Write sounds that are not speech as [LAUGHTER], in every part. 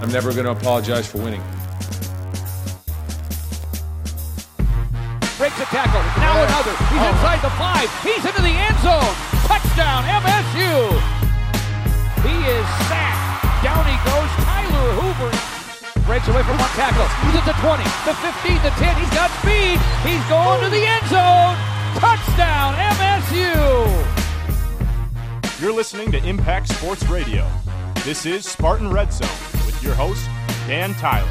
I'm never going to apologize for winning. Breaks a tackle. Now another. He's oh. inside the five. He's into the end zone. Touchdown, MSU. He is sacked. Down he goes. Tyler Hoover breaks away from one tackle. He's at the 20, the 15, the 10. He's got speed. He's going to the end zone. Touchdown, MSU. You're listening to Impact Sports Radio. This is Spartan Red Zone with your host, Dan Tyler.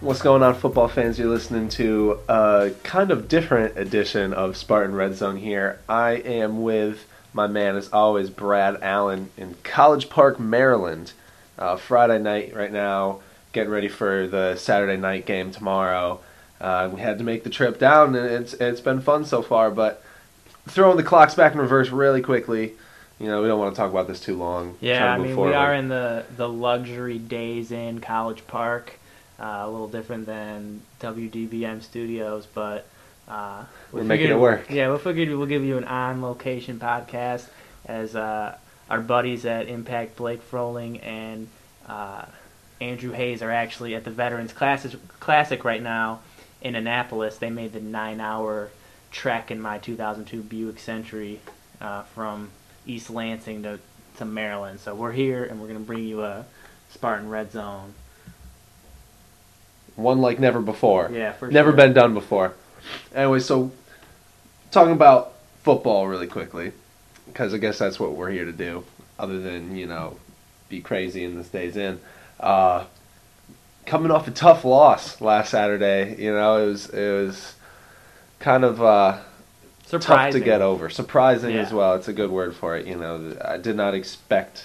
What's going on, football fans? You're listening to a kind of different edition of Spartan Red Zone here. I am with my man, as always, Brad Allen in College Park, Maryland. Uh, Friday night right now, getting ready for the Saturday night game tomorrow. Uh, we had to make the trip down, and it's it's been fun so far. But throwing the clocks back in reverse really quickly. You know, we don't want to talk about this too long. Yeah, I mean, forward. we are in the, the luxury days in College Park. Uh, a little different than WDBM Studios, but uh, we We're making it work. Yeah, we figured we'll give you an on-location podcast as uh, our buddies at Impact, Blake Froling and uh, Andrew Hayes, are actually at the Veterans Classic, Classic right now in Annapolis. They made the nine-hour trek in my 2002 Buick Century uh, from East Lansing to, to Maryland. So we're here and we're going to bring you a Spartan Red Zone. one like never before. Yeah, for never sure. been done before. Anyway, so talking about football really quickly, because I guess that's what we're here to do. Other than you know, be crazy in this day's in. Uh, coming off a tough loss last Saturday, you know, it was it was kind of uh, tough to get over. Surprising as well. It's a good word for it. You know, I did not expect.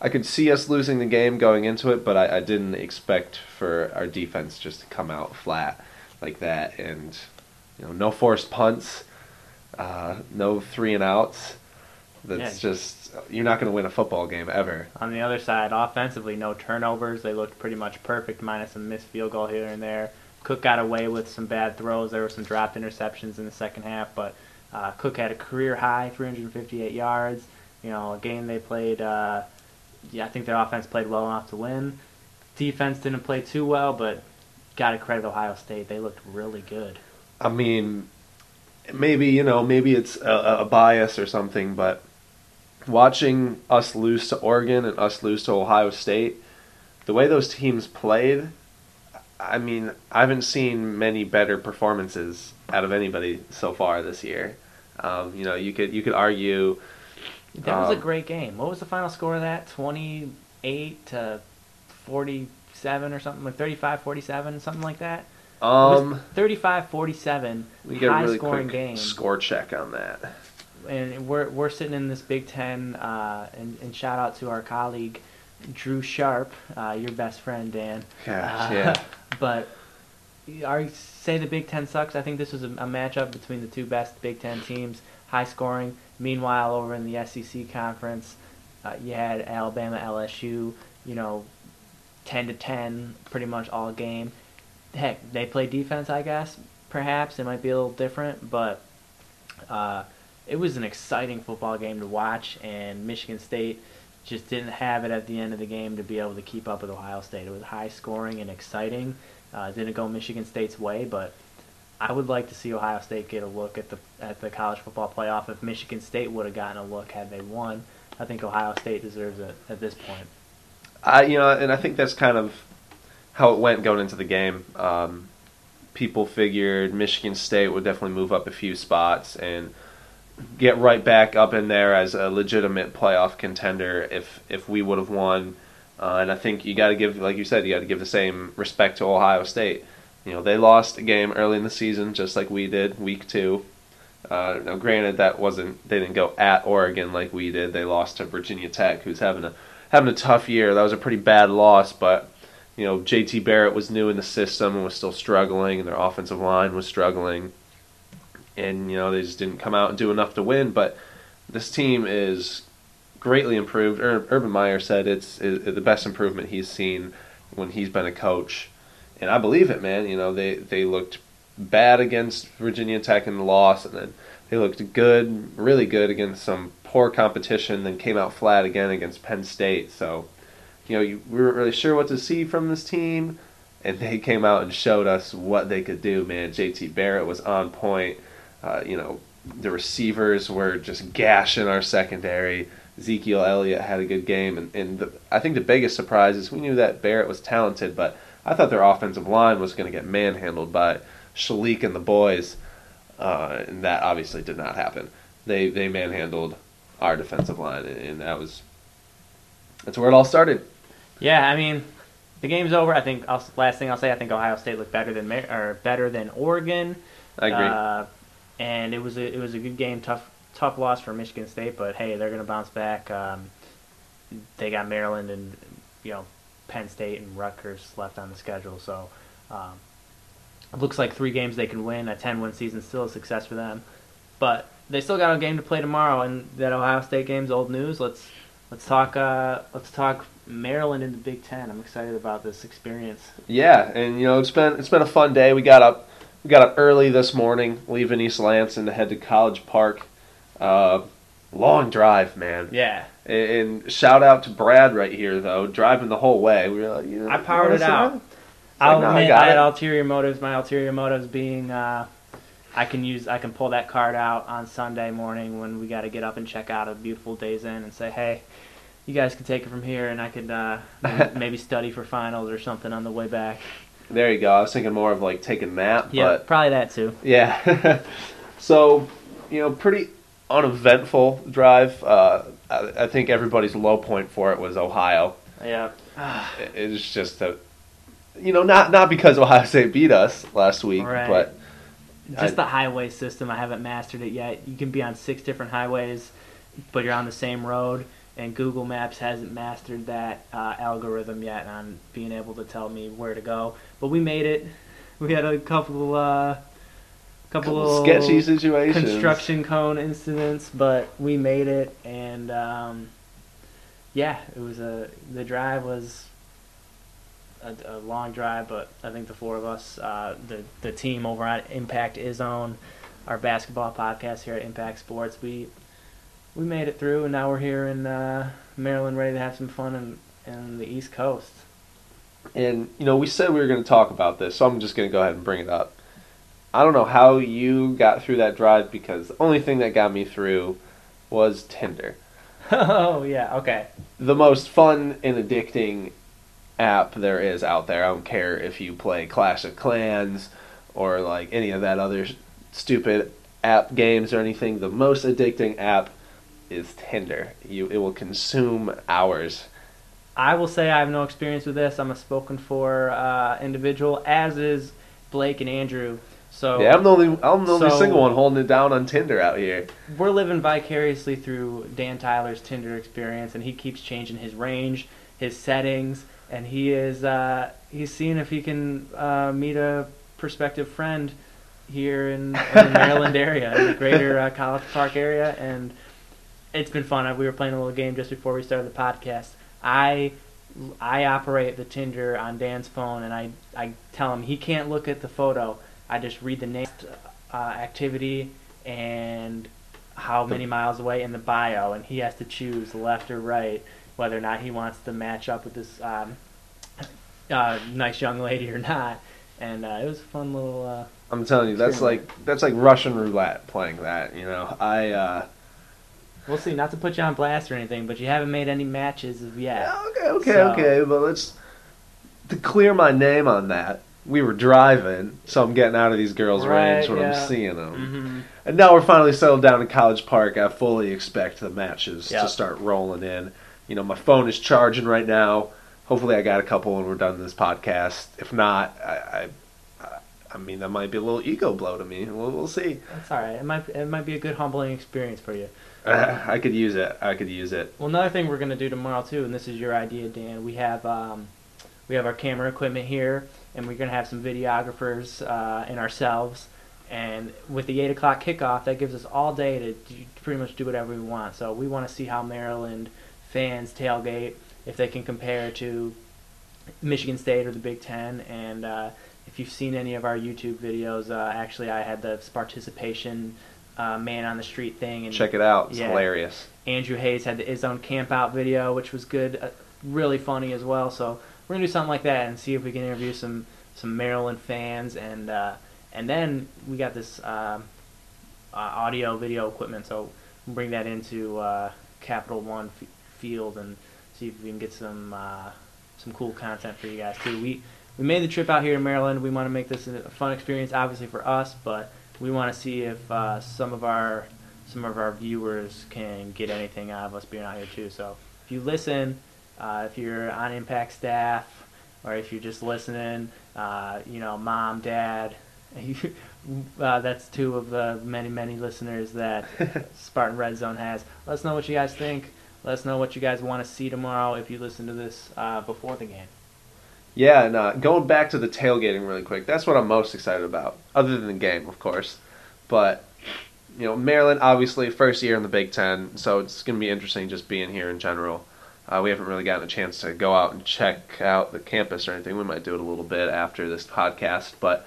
I could see us losing the game going into it, but I, I didn't expect for our defense just to come out flat like that, and you know, no forced punts, uh, no three and outs. That's Yeah. just you're not going to win a football game ever. On the other side, offensively, no turnovers. They looked pretty much perfect, minus a missed field goal here and there. Cook got away with some bad throws. There were some dropped interceptions in the second half, but uh, Cook had a career high, 358 yards. You know, a game they played. Uh, yeah, I think their offense played well enough to win. Defense didn't play too well, but got to credit Ohio State. They looked really good. I mean, maybe you know, maybe it's a, a bias or something, but watching us lose to Oregon and us lose to Ohio State, the way those teams played, I mean, I haven't seen many better performances out of anybody so far this year. Um, you know, you could you could argue. That was a Um, great game. What was the final score of that? 28 to 47 or something like 35 47 something like that. Um, 35 47 we get a high really scoring quick game. score check on that. And we're we're sitting in this Big 10 uh, and, and shout out to our colleague Drew Sharp, uh, your best friend Dan. Gosh, Uh, yeah. [LAUGHS] But I say the Big Ten sucks. I think this was a, a matchup between the two best Big Ten teams, high scoring. Meanwhile, over in the SEC conference, uh, you had Alabama, LSU. You know, ten to ten, pretty much all game. Heck, they play defense. I guess perhaps it might be a little different, but uh, it was an exciting football game to watch. And Michigan State just didn't have it at the end of the game to be able to keep up with Ohio State. It was high scoring and exciting. Uh, didn't go Michigan State's way, but I would like to see Ohio State get a look at the at the college football playoff. If Michigan State would have gotten a look had they won, I think Ohio State deserves it at this point. I you know, and I think that's kind of how it went going into the game. Um, people figured Michigan State would definitely move up a few spots and get right back up in there as a legitimate playoff contender if if we would have won. Uh, and I think you got to give, like you said, you got to give the same respect to Ohio State. You know, they lost a game early in the season, just like we did, week two. Uh, now, granted, that wasn't they didn't go at Oregon like we did. They lost to Virginia Tech, who's having a having a tough year. That was a pretty bad loss, but you know, JT Barrett was new in the system and was still struggling, and their offensive line was struggling, and you know they just didn't come out and do enough to win. But this team is greatly improved. Ur- Urban Meyer said it's is the best improvement he's seen when he's been a coach, and I believe it, man. You know they they looked bad against Virginia Tech in the loss, and then they looked good, really good against some poor competition. Then came out flat again against Penn State. So you know, you, we weren't really sure what to see from this team, and they came out and showed us what they could do. Man, JT Barrett was on point. Uh, you know, the receivers were just gashing our secondary. Ezekiel Elliott had a good game, and, and the, I think the biggest surprise is we knew that Barrett was talented, but I thought their offensive line was going to get manhandled by Shilique and the boys, uh, and that obviously did not happen. They they manhandled our defensive line, and that was that's where it all started. Yeah, I mean, the game's over. I think I'll, last thing I'll say, I think Ohio State looked better than or better than Oregon. I agree. Uh, and it was a it was a good game. Tough tough loss for Michigan State, but hey, they're gonna bounce back. Um, they got Maryland and you know Penn State and Rutgers left on the schedule, so um, it looks like three games they can win. A 10-win season still a success for them, but they still got a game to play tomorrow. And that Ohio State game's old news. Let's let's talk uh, let's talk Maryland in the Big Ten. I'm excited about this experience. Yeah, and you know it's been it's been a fun day. We got up we got up early this morning, leaving East Lansing to head to College Park. Uh, long drive, man. Yeah, And, shout out to Brad right here though, driving the whole way. We were like, you know, I powered it out. like, I'll no, I admit got I, had it. ulterior motives. My ulterior motives being uh, I can use I can pull that card out on Sunday morning when we got to get up and check out a beautiful day's in and say, hey, you guys can take it from here, and I could uh, maybe, [LAUGHS] maybe study for finals or something on the way back. There you go. I was thinking more of like taking nap, Yeah, but probably that too. Yeah. [LAUGHS] so, you know, pretty uneventful drive. Uh, I, I think everybody's low point for it was Ohio. Yeah. [SIGHS] It- It's just a, you know, not not because Ohio State beat us last week, Right. but Just I- the highway system, I haven't mastered it yet. You can be on six different highways, but you're on the same road, and Google Maps hasn't mastered that uh, algorithm yet on being able to tell me where to go. But we made it. We had a couple, uh, couple, couple sketchy situations. construction cone incidents, but we made it, and um, yeah, it was a the drive was a, a long drive, but I think the four of us, uh, the the team over at Impact is on our basketball podcast here at Impact Sports. We we made it through, and now we're here in uh, Maryland, ready to have some fun in, in the East Coast. And you know, we said we were going to talk about this, so I'm just going to go ahead and bring it up. I don't know how you got through that drive because the only thing that got me through was Tinder. [LAUGHS] oh yeah, okay. the most fun and addicting app there is out there. I don't care if you play Clash of Clans or like any of that other stupid app games or anything. The most addicting app is Tinder. You it will consume hours. I will say I have no experience with this. I'm a spoken for uh, individual, as is Blake and Andrew. So Yeah, I'm the only I'm the only So- single one holding it down on Tinder out here. we're living vicariously through Dan Tyler's Tinder experience, and he keeps changing his range, his settings, and he is uh, he's seeing if he can uh, meet a prospective friend here in, in the [LAUGHS] Maryland area, in the greater uh, College Park area, and it's been fun. We were playing a little game just before we started the podcast. I I operate the Tinder on Dan's phone, and I I tell him he can't look at the photo. I just read the next uh, activity and how many miles away in the bio, and he has to choose left or right whether or not he wants to match up with this um, uh, nice young lady or not. And uh, it was a fun little. Uh, I'm telling you, that's like that's like Russian roulette playing that. You know, I. we'll see. Not to put you on blast or anything, but you haven't made any matches yet. Yeah, okay, okay, So- okay, but let's to clear my name on that. We were driving, so I'm getting out of these girls' Right, range when yeah. I'm seeing them. hmm And now we're finally settled down in College Park. I fully expect the matches Yeah. to start rolling in. You know, my phone is charging right now. Hopefully, I got a couple when we're done with this podcast. If not, I, I, I mean, that might be a little ego blow to me. We'll, we'll see. That's all right. It might it might be a good humbling experience for you. [LAUGHS] I could use it. I could use it. Well, another thing we're gonna do tomorrow too, and this is your idea, Dan. We have um, we have our camera equipment here, and we're gonna have some videographers uh, and ourselves. And with the eight o'clock kickoff, that gives us all day to do, pretty much do whatever we want. So we want to see how Maryland fans tailgate, if they can compare to Michigan State or the Big Ten. And uh, if you've seen any of our YouTube videos, uh, actually I had the participation uh, man on the street thing, and Check it out. It's Yeah. hilarious. Andrew Hayes had the his own camp out video, which was good. Uh, really funny as well. So we're gonna do something like that and see if we can interview some some Maryland fans and uh, and then we got this uh, uh, audio video equipment, so we'll bring that into uh, Capital One f- Field and see if we can get some uh, some cool content for you guys too. We we made the trip out here to Maryland. We want to make this a fun experience, obviously for us, but we want to see if uh, some of our some of our viewers can get anything out of us being out here too. So if you listen, uh, if you're on Impact staff, or if you're just listening, uh, you know, mom, dad, [LAUGHS] uh, that's two of the many many listeners that [LAUGHS] Spartan Red Zone has. Let us know what you guys think. Let us know what you guys want to see tomorrow if you listen to this uh, before the game. Yeah, and uh, going back to the tailgating really quick, that's what I'm most excited about, other than the game, of course. But, you know, Maryland, obviously, first year in the Big Ten, so it's going to be interesting just being here in general. Uh, we haven't really gotten a chance to go out and check out the campus or anything. We might do it a little bit after this podcast. But,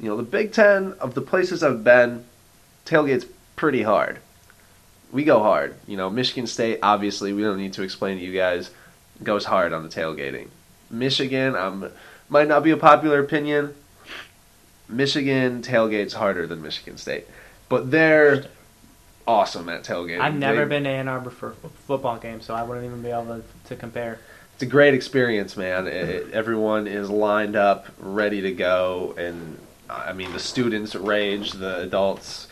you know, the Big Ten, of the places I've been, tailgate's pretty hard. We go hard. You know, Michigan State, obviously, we don't need to explain to you guys, goes hard on the tailgating. Michigan, um, might not be a popular opinion. Michigan tailgates harder than Michigan State, but they're awesome at tailgating. I've never They- been to Ann Arbor for a football game, so I wouldn't even be able to, to compare. It's a great experience, man. It- everyone is lined up, ready to go, and I mean the students rage, the adults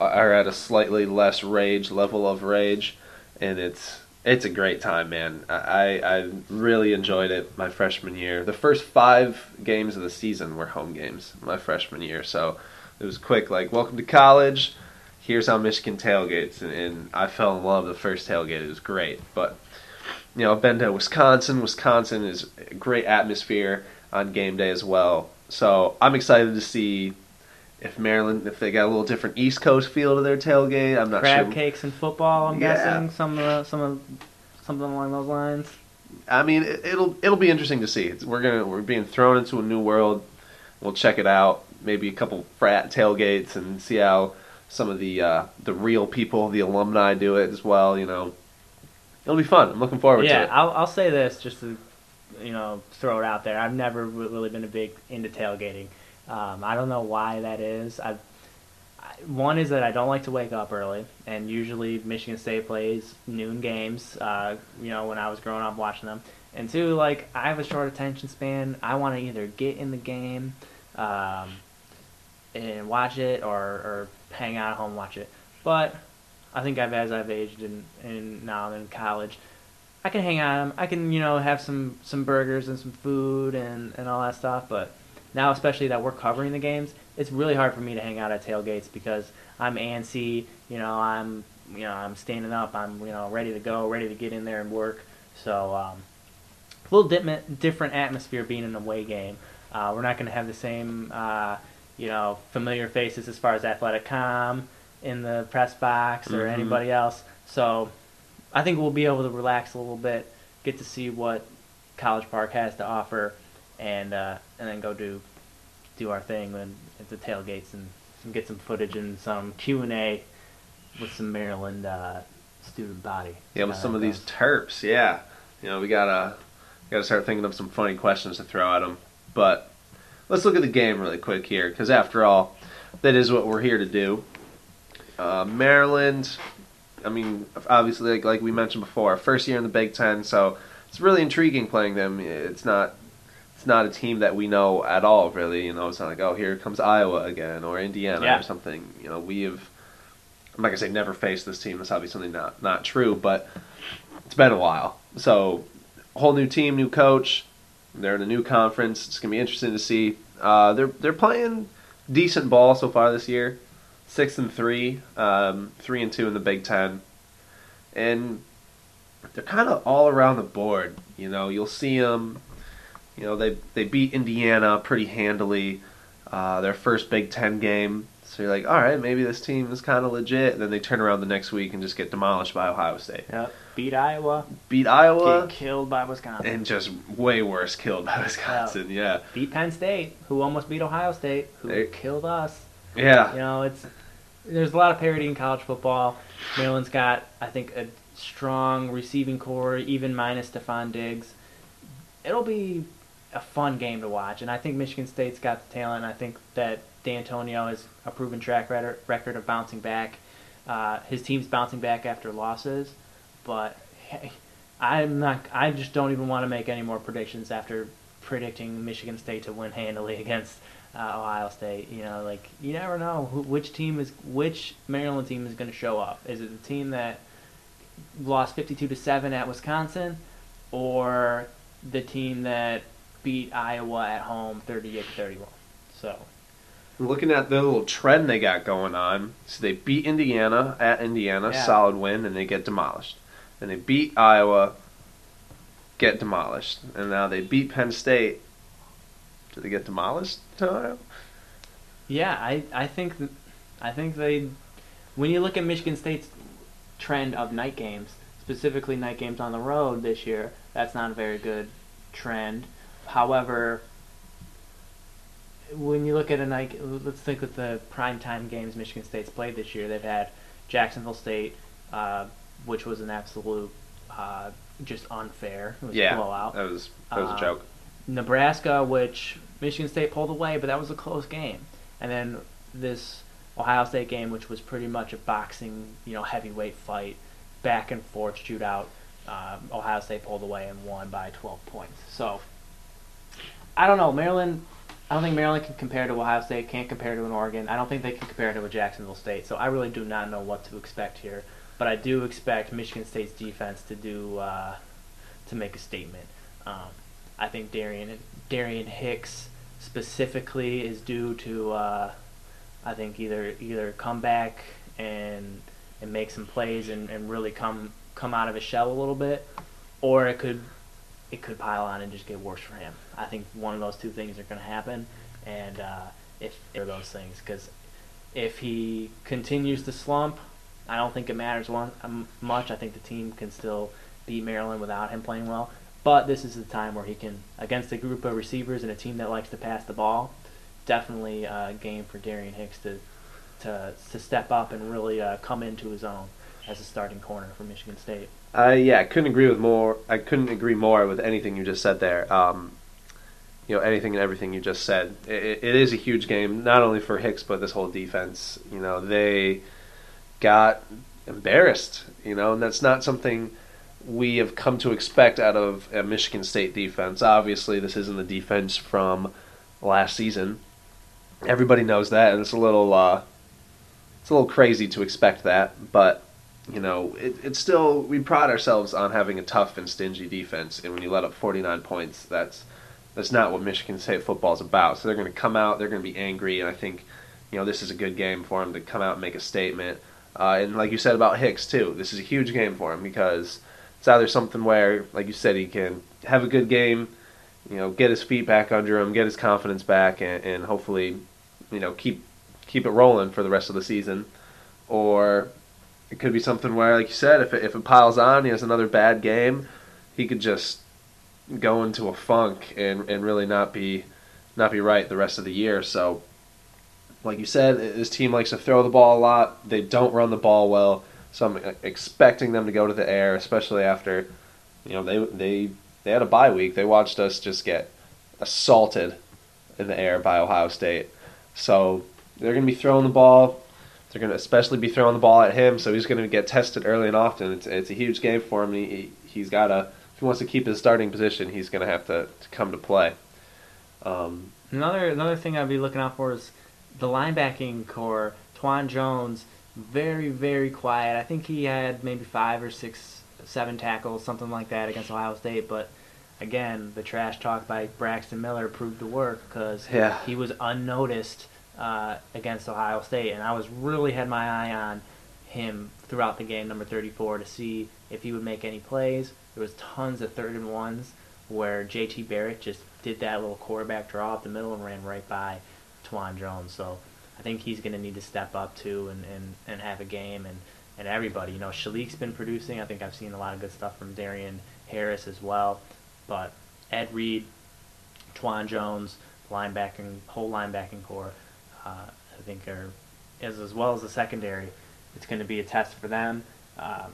are at a slightly less rage level of rage, and it's it's a great time, man. I I really enjoyed it my freshman year. The first five games of the season were home games my freshman year, so it was quick. Like, welcome to college. Here's how Michigan tailgates, and, and I fell in love the first tailgate. It was great, but you know, I've been to Wisconsin. Wisconsin is a great atmosphere on game day as well. So I'm excited to see if Maryland, if they got a little different East Coast feel to their tailgate. I'm not Crab sure. Crab cakes and football. I'm Yeah. guessing some of the, some of something along those lines. I mean, it, it'll it'll be interesting to see. It's, we're gonna we're being thrown into a new world. We'll check it out. Maybe a couple frat tailgates and see how some of the uh, the real people, the alumni, do it as well. You know, it'll be fun. I'm looking forward yeah, to it. I'll I'll say this just to you know throw it out there. I've never really been a big into tailgating. Um, I don't know why that is. I've I- one is that I don't like to wake up early, and usually Michigan State plays noon games. Uh, you know, when I was growing up watching them, and two, like I have a short attention span. I want to either get in the game, um, and watch it, or or hang out at home and watch it. But I think I've as I've aged and and now I'm in college. I can hang out. I can, you know, have some some burgers and some food and and all that stuff. But now, especially that we're covering the games, it's really hard for me to hang out at tailgates because I'm antsy. You know, I'm you know I'm standing up. I'm you know ready to go, ready to get in there and work. So um, a little different different atmosphere being an away game. Uh, we're not going to have the same uh, you know familiar faces as far as athletic com in the press box or Mhm. anybody else. So I think we'll be able to relax a little bit, get to see what College Park has to offer, and uh, and then go do do our thing then at the tailgates and, and get some footage and some Q and A with some Maryland uh, student body. Yeah, with some of these those- terps, yeah. You know, we gotta gotta start thinking of some funny questions to throw at them. But let's look at the game really quick here, because after all, that is what we're here to do. Uh, Maryland, I mean, obviously, like, like we mentioned before, first year in the Big Ten, so it's really intriguing playing them. It's not. It's not a team that we know at all, really. You know, it's not like, oh, here comes Iowa again or Indiana Yeah. or something. You know, we have. I'm not gonna say never faced this team. That's obviously not not true, but it's been a while. So, whole new team, new coach. They're in a new conference. It's gonna be interesting to see. Uh, they're they're playing decent ball so far this year. Six and three, um, three and two in the Big Ten, and they're kind of all around the board. You know, you'll see them. You know, they they beat Indiana pretty handily. Uh, their first Big Ten game. So you're like, all right, maybe this team is kind of legit. And then they turn around the next week and just get demolished by Ohio State. Yep. Beat Iowa, Beat Iowa get killed by Wisconsin. and just way worse killed by Wisconsin. Yeah, beat Penn State, who almost beat Ohio State, who They- killed us. yeah. You know, it's there's a lot of parity in college football. Maryland's got, I think, a strong receiving corps, even minus Stefon Diggs. It'll be a fun game to watch, and I think Michigan State's got the talent. I think that Dantonio has a proven track record of bouncing back. Uh, his team's bouncing back after losses, but hey, I'm not. I just don't even want to make any more predictions after predicting Michigan State to win handily [LAUGHS] against uh, Ohio State. You know, like you never know who, which team is which Maryland team is going to show up. Is it the team that lost 52 to seven at Wisconsin, or the team that beat Iowa at home 38 31? So. Looking at the little trend they got going on, so they beat Indiana at Indiana, Yeah. solid win, and they get demolished. Then they beat Iowa, get demolished, and now they beat Penn State. Do they get demolished? to Iowa? Yeah, I, I think th- I think they when you look at Michigan State's trend of night games, specifically night games on the road this year, that's not a very good trend. However, when you look at a night, let's think of the primetime games Michigan State's played this year. They've had Jacksonville State, uh, which was an absolute uh, just unfair. It was Yeah, a blowout. that was that was Uh, a joke. Nebraska, which Michigan State pulled away, but that was a close game. And then this Ohio State game, which was pretty much a boxing, you know, heavyweight fight, back and forth shootout. Um, Ohio State pulled away and won by 12 points. So I don't know, Maryland. I don't think Maryland can compare to Ohio State. Can't compare to an Oregon. I don't think they can compare to a Jacksonville State. So I really do not know what to expect here. But I do expect Michigan State's defense to do uh, to make a statement. Um, I think Darian Darian Hicks specifically is due to uh, I think either either come back and and make some plays and, and really come come out of his shell a little bit, or it could it could pile on and just get worse for him. I think one of those two things are going to happen, and uh, if those things because if he continues to slump, I don't think it matters one um, much. I think the team can still beat Maryland without him playing well. But this is the time where he can, against a group of receivers and a team that likes to pass the ball, definitely a game for Darian Hicks to to to step up and really uh, come into his own as a starting corner for Michigan State. Uh, yeah, I couldn't agree with more. I couldn't agree more with anything you just said there. Um, you know, anything and everything you just said. It, it is a huge game, not only for Hicks but this whole defense. You know, they got embarrassed. You know, and that's not something we have come to expect out of a Michigan State defense. Obviously, this isn't the defense from last season. Everybody knows that, and it's a little uh, it's a little crazy to expect that, but you know, it, it's still we pride ourselves on having a tough and stingy defense, and when you let up 49 points, that's that's not what Michigan State football is about. So they're going to come out, they're going to be angry, and I think you know this is a good game for them to come out and make a statement. Uh, and like you said about Hicks too, this is a huge game for him because it's either something where, like you said, he can have a good game, you know, get his feet back under him, get his confidence back, and, and hopefully, you know, keep keep it rolling for the rest of the season, or it could be something where, like you said, if it, if it piles on, he has another bad game, he could just go into a funk and, and really not be not be right the rest of the year. So, like you said, this team likes to throw the ball a lot. They don't run the ball well. So I'm uh, expecting them to go to the air, especially after, you know, they they they had a bye week. They watched us just get assaulted in the air by Ohio State. So they're going to be throwing the ball. They're going to especially be throwing the ball at him. So he's going to get tested early and often. It's it's a huge game for him. He he's got to if he wants to keep his starting position, he's going to have to, to come to play. Um, Another another thing I'd be looking out for is the linebacking corps. Twan Jones, very very quiet. I think he had maybe five or six, seven tackles, something like that against Ohio State. But again, the trash talk by Braxton Miller proved to work because Yeah. he was unnoticed uh, against Ohio State, and I was really had my eye on him throughout the game, number 34, to see if he would make any plays. There was tons of third and ones where JT Barrett just did that little quarterback draw up the middle and ran right by Twan Jones. So I think he's going to need to step up too and, and, and have a game and, and everybody. You know, Shilique's been producing. I think I've seen a lot of good stuff from Darien Harris as well. But Ed Reed, Twan Jones, linebacking whole linebacking corps, uh, I think are as as well as the secondary. It's going to be a test for them. Uh,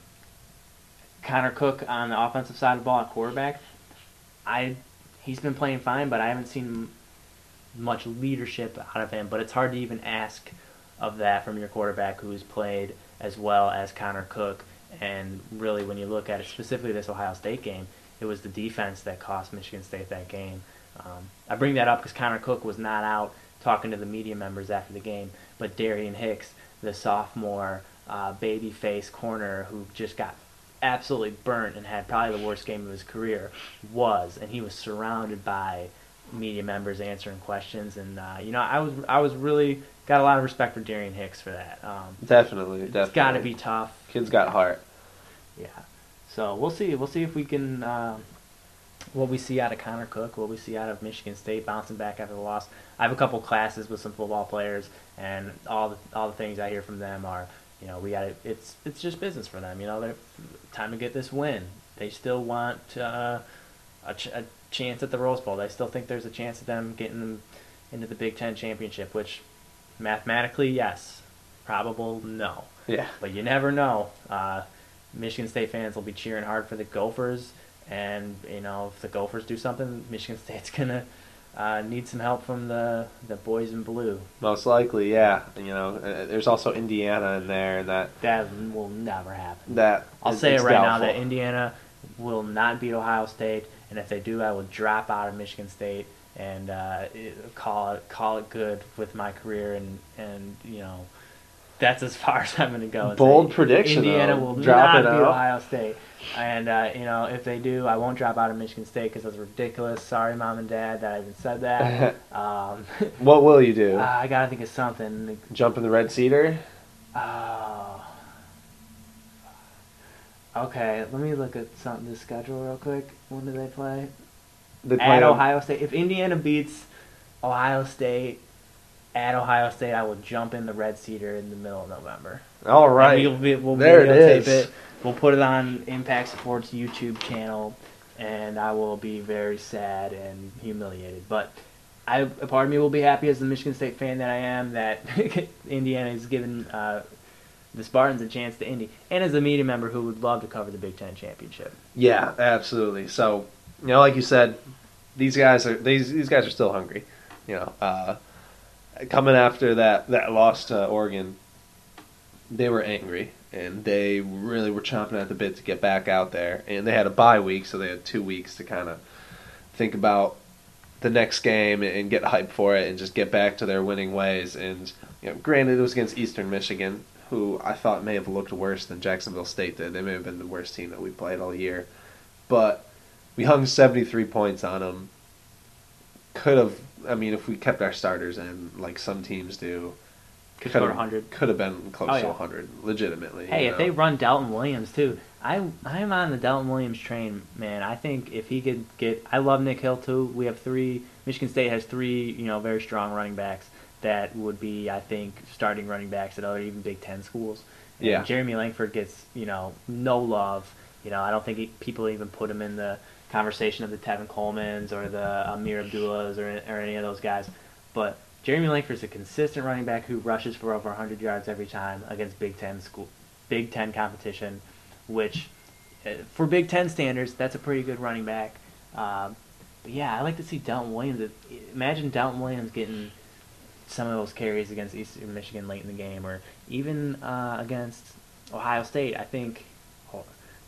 Connor Cook on the offensive side of the ball at quarterback, I he's been playing fine, but I haven't seen much leadership out of him. But it's hard to even ask of that from your quarterback who's played as well as Connor Cook. And really, when you look at it specifically this Ohio State game, it was the defense that cost Michigan State that game. Um, I bring that up because Connor Cook was not out talking to the media members after the game, but Darian Hicks, the sophomore uh, baby face corner who just got absolutely burnt and had probably the worst game of his career, was, and he was surrounded by media members answering questions, and uh, you know I was I was really got a lot of respect for Darian Hicks for that. Um, Definitely, definitely. it's got to be tough. Kid's got heart. Yeah. So we'll see. We'll see if we can. Uh, what we see out of Connor Cook, what we see out of Michigan State bouncing back after the loss. I have a couple classes with some football players, and all the all the things I hear from them are, you know, we got to it's it's just business for them. You know, they're time to get this win. They still want uh, a, ch- a chance at the Rose Bowl. They still think there's a chance of them getting them into the Big Ten championship, which mathematically yes, probable no. Yeah. But you never know. Uh, Michigan State fans will be cheering hard for the Gophers, and you know if the Gophers do something, Michigan State's [LAUGHS] gonna uh, need some help from the the boys in blue. Most likely, yeah. You know, uh, there's also Indiana in there, and that That will never happen. that I'll is- say it right now that Indiana will not beat Ohio State, and if they do, I will drop out of Michigan State and uh, call it call it good with my career, and and you know. That's as far [LAUGHS] as I'm going to go. and Bold say prediction, Indiana though. will Drop not it beat out. Ohio State, and uh, you know if they do, I won't drop out of Michigan State because that's ridiculous. Sorry, mom and dad, that I even said that. [LAUGHS] um, [LAUGHS] What will you do? I gotta think of something. Jump in the red cedar? Oh. Okay, let me look at something the schedule real quick. When do they play? They play At on- Ohio State. If Indiana beats Ohio State at Ohio State, I will jump in the Red Cedar in the middle of November. All right, And. We'll, be, we'll There it is. it. We'll put it on Impact Sports YouTube channel, and I will be very sad and humiliated. But I, a part of me will be happy as the Michigan State fan that I am that [LAUGHS] Indiana is giving uh, the Spartans a chance to Indy, and as a media member who would love to cover the Big Ten championship. Yeah, absolutely. So, you know, like you said, these guys are these these guys are still hungry. You know, uh, coming after that that loss to Oregon, they were angry and they really were chomping at the bit to get back out there. And they had a bye week, so they had two weeks to kind of think about the next game and get hyped for it and just get back to their winning ways. And you know, granted, it was against Eastern Michigan, who I thought may have looked worse than Jacksonville State did. They may have been the worst team that we played all year, but we hung 73 points on them. Could have, I mean, if we kept our starters in like some teams do, Could have 100. Could have been close Oh, to 100, legitimately. Hey, if they run Dalton Williams too, I I'm on the Dalton Williams train, man. I think if he could get, I love Nick Hill too. We have three. Michigan State has three, you know, very strong running backs that would be, I think, starting running backs at other even Big Ten schools. And Yeah. Jeremy Langford gets, you know, no love. You know, I don't think he, people even put him in the conversation of the Tevin Colemans or the Ameer Abdullahs or, or any of those guys. But Jeremy Langford's a consistent running back who rushes for over 100 yards every time against Big Ten school, Big Ten competition, which uh, for Big Ten standards, that's a pretty good running back. Um, but yeah, I like to see Dalton Williams. Imagine Dalton Williams getting some of those carries against Eastern Michigan late in the game, or even uh, against Ohio State. I think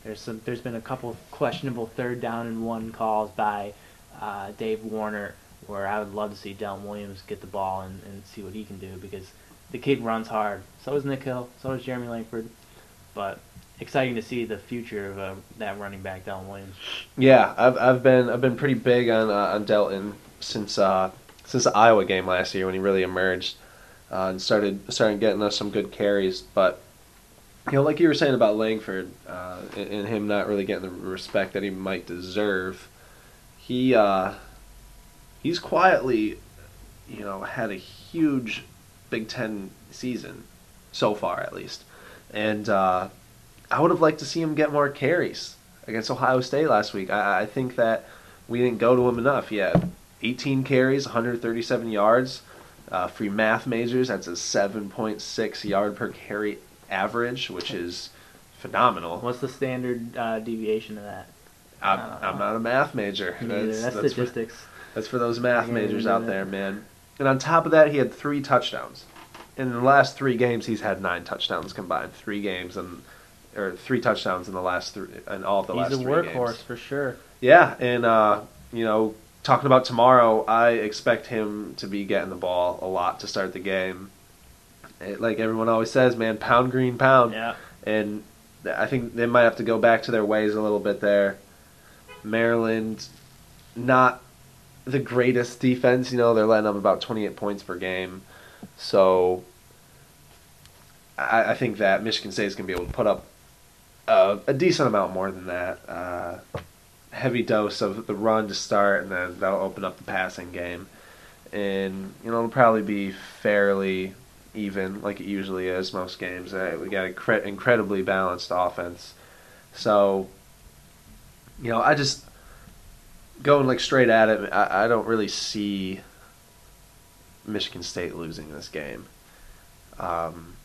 there's some. There's been a couple of questionable third down and one calls by uh, Dave Warner, where I would love to see Dalton Williams get the ball and, and see what he can do because the kid runs hard. So does Nick Hill. So does Jeremy Langford. But exciting to see the future of uh, that running back, Dalton Williams. Yeah, I've I've been I've been pretty big on uh, on Dalton since uh, since the Iowa game last year when he really emerged uh, and started started getting us some good carries. But you know, like you were saying about Langford uh, and, and him not really getting the respect that he might deserve, he uh, he's quietly, you know, had a huge Big Ten season so far, at least, and uh, I would have liked to see him get more carries against Ohio State last week. I, I think that we didn't go to him enough. He had 18 carries, 137 yards. Uh, for math majors, that's a 7.6 yard per carry average, which is phenomenal. What's the standard uh, deviation of that? I'm, I'm not a math major. Neither. That's, for, statistics. that's for those math Yeah, majors out there, man. And on top of that, he had three touchdowns. In the last three games, he's had nine touchdowns combined. Three games and or three touchdowns in the last three in all of the He's last a three workhorse games. for sure. Yeah, and uh, you know, talking about tomorrow, I expect him to be getting the ball a lot to start the game. Like everyone always says, man, pound green pound. Yeah. And I think they might have to go back to their ways a little bit there. Maryland, not the greatest defense. You know, they're letting up about 28 points per game. So I, I think that Michigan State is going to be able to put up a, a decent amount more than that. Uh, heavy dose of the run to start, and then that'll open up the passing game. And, you know, it'll probably be fairly even, like it usually is most games. We got an incre- incredibly balanced offense. So, you know, I just going like straight at it. I, I don't really see Michigan State losing this game. Um,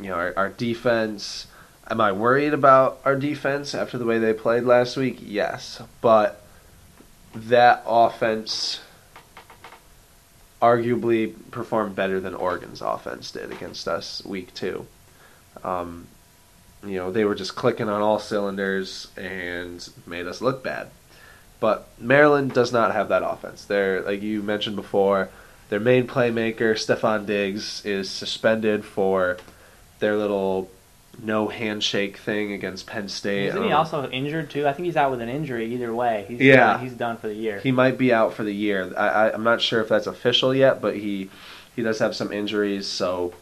you know, our, our defense. Am I worried about our defense after the way they played last week? Yes, but that offense arguably performed better than Oregon's offense did against us week two. Um, you know, they were just clicking on all cylinders and made us look bad. But Maryland does not have that offense. They're like you mentioned before, their main playmaker, Stefon Diggs, is suspended for their little no handshake thing against Penn State. Isn't he Um, also injured too? I think he's out with an injury either way. He's Yeah. done, he's done for the year. He might be out for the year. I, I, I'm not sure if that's official yet, but he he does have some injuries, so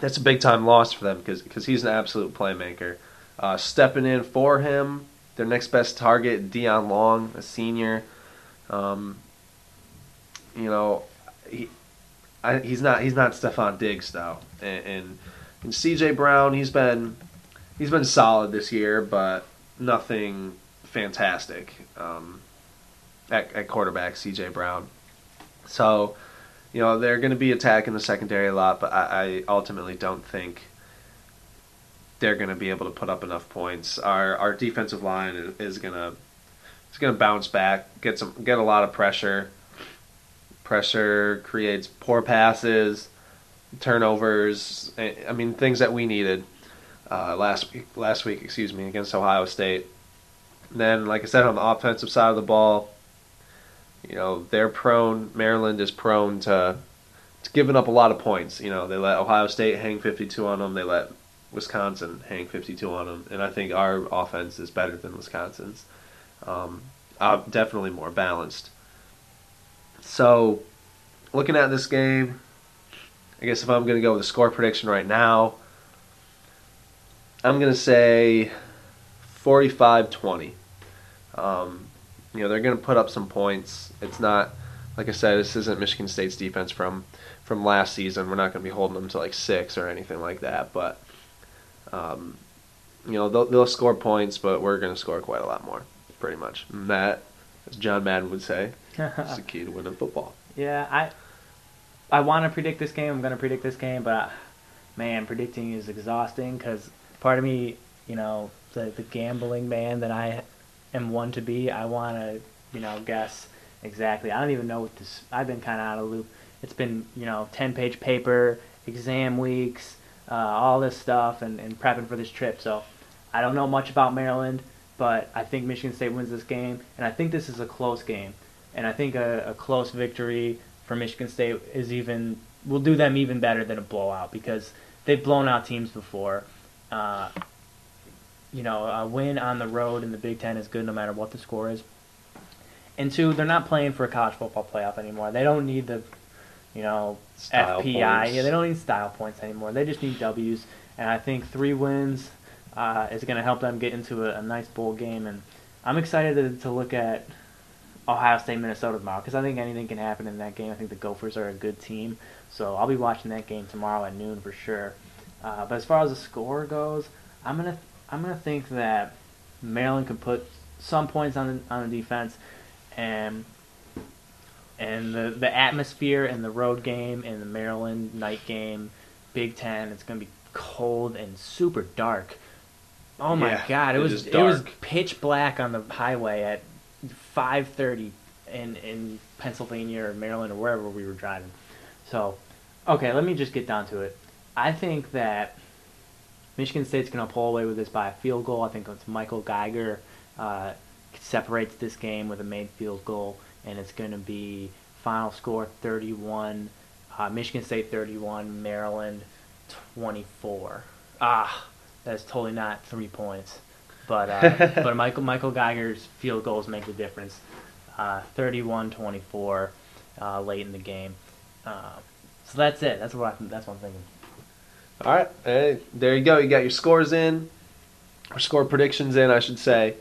that's a big time loss for them because he's an absolute playmaker. Uh, stepping in for him, their next best target, Deon Long, a senior. Um, you know, he I, he's not he's not Stefon Diggs though, and, and and C.J. Brown, he's been he's been solid this year, but nothing fantastic um, at, at quarterback. C.J. Brown, so you know they're going to be attacking the secondary a lot, but I, I ultimately don't think they're going to be able to put up enough points. Our our defensive line is, going to is going to bounce back, get some get a lot of pressure. Pressure creates poor passes, turnovers. I I mean things that we needed uh, last week. Last week, excuse me, against Ohio State. And then, like I said, on the offensive side of the ball, you know they're prone. Maryland is prone to to giving up a lot of points. You know they let Ohio State hang 52 on them. They let Wisconsin hang 52 on them, and I think our offense is better than Wisconsin's. Um, uh, definitely more balanced. So, looking at this game, I guess if I'm going to go with a score prediction right now, I'm going to say 45-20. Um, you know, they're going to put up some points. It's not, like I said, this isn't Michigan State's defense from from last season. We're not going to be holding them to like six or anything like that. But, um, you know, they'll, they'll score points, but we're going to score quite a lot more, pretty much. And that, as John Madden would say, [LAUGHS] is the key to winning football. Yeah, I I want to predict this game. I'm going to predict this game, but man, predicting is exhausting because part of me, you know, the the gambling man that I am one to be, I want to, you know, guess exactly. I don't even know what this. I've been kind of out of loop. It's been, you know, ten page paper, exam weeks, uh, all this stuff, and, and prepping for this trip. So I don't know much about Maryland, but I think Michigan State wins this game, and I think this is a close game and I think a, a close victory for Michigan State is even will do them even better than a blowout because they've blown out teams before. Uh, you know, a win on the road in the Big Ten is good no matter what the score is. And two, they're not playing for a college football playoff anymore. They don't need the, you know, Style FPI. points. Yeah, they don't need style points anymore. They just need W's. And I think three wins uh, is going to help them get into a, a nice bowl game. And I'm excited to, to look at Ohio State, Minnesota tomorrow because I think anything can happen in that game. I think the Gophers are a good team, so I'll be watching that game tomorrow at noon for sure. Uh, but as far as the score goes, I'm gonna I'm gonna think that Maryland can put some points on the, on the defense, and and the the atmosphere in the road game and the Maryland night game, Big Ten, it's gonna be cold and super dark. Oh my Yeah, god, it it was it was pitch black on the highway at 5:30 in in Pennsylvania or Maryland or wherever we were driving. So, okay, let me just get down to it. I think that Michigan State's going to pull away with this by a field goal. I think it's Michael Geiger uh, separates this game with a made field goal, and it's going to be final score 31, uh, Michigan State 31, Maryland 24. Ah, that's totally not three points, but uh, [LAUGHS] but Michael Michael Geiger's field goals make the difference. Uh, 31-24 uh, late in the game. Uh, so that's it. That's what I, that's what I'm thinking. All right, hey, there you go. You got your scores in, or score predictions in, I should say.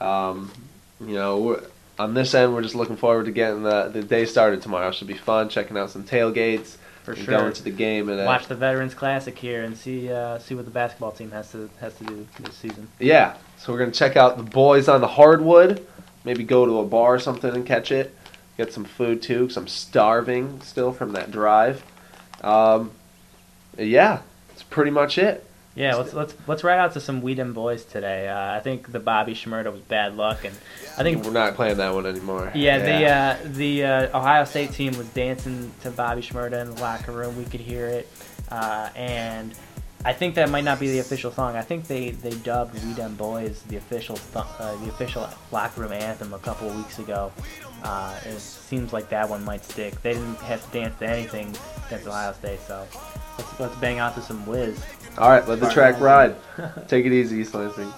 Um, you know, we're, on this end, we're just looking forward to getting the the day started tomorrow. Should be fun. Checking out some tailgates. For and sure. Going to the game and uh, Watch the Veterans Classic here and see uh, see what the basketball team has to has to do this season. Yeah, so we're gonna check out the boys on the hardwood. Maybe go to a bar or something and catch it. Get some food too, because I'm starving still from that drive. Um, yeah, that's pretty much it. Yeah, let's let's let's ride out to some We Dem Boyz today. Uh, I think the Bobby Shmurda was bad luck, and I think We're not playing that one anymore. yeah, the uh, the uh, Ohio State team was dancing to Bobby Shmurda in the locker room. We could hear it, uh, and I think that might not be the official song. I think they, they dubbed We Boys the official th- uh, the official locker room anthem a couple of weeks ago. Uh, it seems like that one might stick. They didn't have to dance to anything against Ohio State, so let's let's bang out to some Wiz. All right, let the track ride. Take it easy, East Lansing.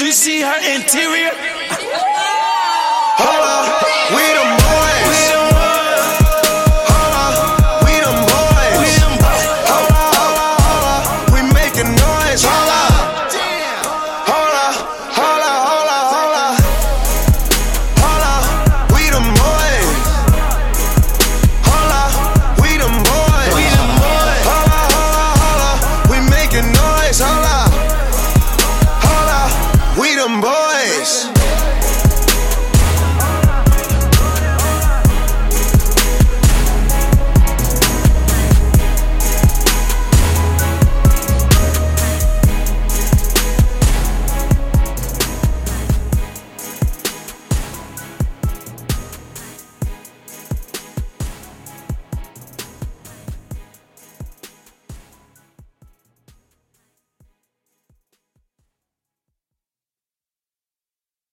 You see her interior?